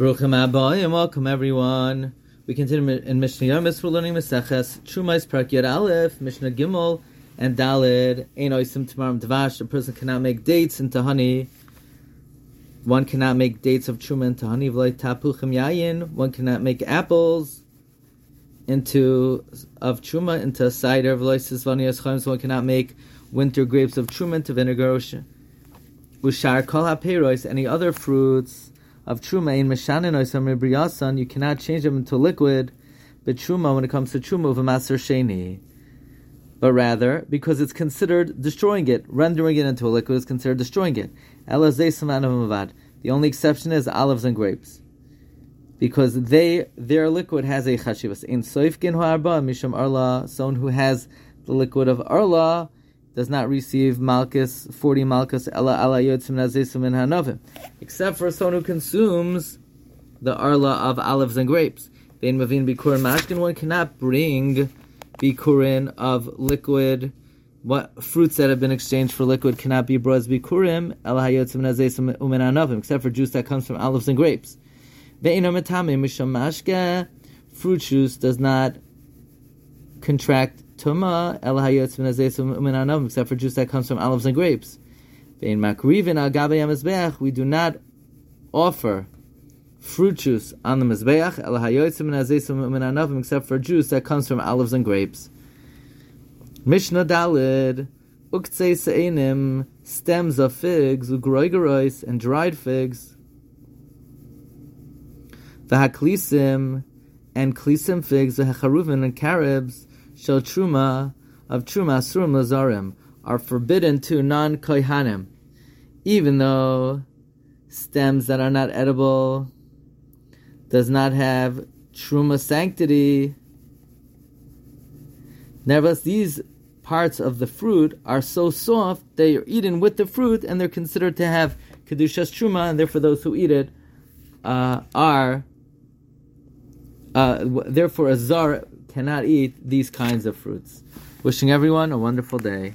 Baruchim Abayim, welcome everyone. We continue in Mishnah Yomis. We're learning Maseches Trumais Parak Yad Aleph, Mishnah Gimel, and Dalid. Ein Oisim Tamarim Dvash. A person cannot make dates into honey. One cannot make dates of truma into honey. V'loi Tapuchim Yayin. One cannot make apples into of truma into cider. V'loi Sisvani Eschayim. So one cannot make winter grapes of truma into vinegar. Ushar Kol HaPeiros. Any other fruits of truma in meshanin oisam ribriyasan, you cannot change them into liquid. But truma, when it comes to truma of a maser sheni, but rather because it's considered destroying it, rendering it into a liquid is considered destroying it. The only exception is olives and grapes, because they their liquid has a chashivas. In soifkin hoarba misham arla, someone who has the liquid of arla does not receive malchus, 40 malchus, ela ala yotzim nazisim in hanovim, except for someone who consumes the arla of olives and grapes. Vein mavin bikurin mashkin, one cannot bring bikurin of liquid, what fruits that have been exchanged for liquid cannot be brought as bikurim, ela hayotzim nazisim umin hanovim, except for juice that comes from olives and grapes. Vein amitame misham mashke, fruit juice does not contract tuma except for juice that comes from olives and grapes. We do not offer fruit juice on the mizbeach except for juice that comes from olives and grapes. Mishnah Dalid uktzei stems of figs ugroigerois and dried figs. The haklisim and klisim figs, the and carobs shel truma of truma surim lazarim are forbidden to non kohanim, even though stems that are not edible does not have truma sanctity. Nevertheless, these parts of the fruit are so soft they are eaten with the fruit, and they're considered to have kedushas truma, and therefore those who eat it uh, are uh, therefore a zar cannot eat these kinds of fruits. Wishing everyone a wonderful day.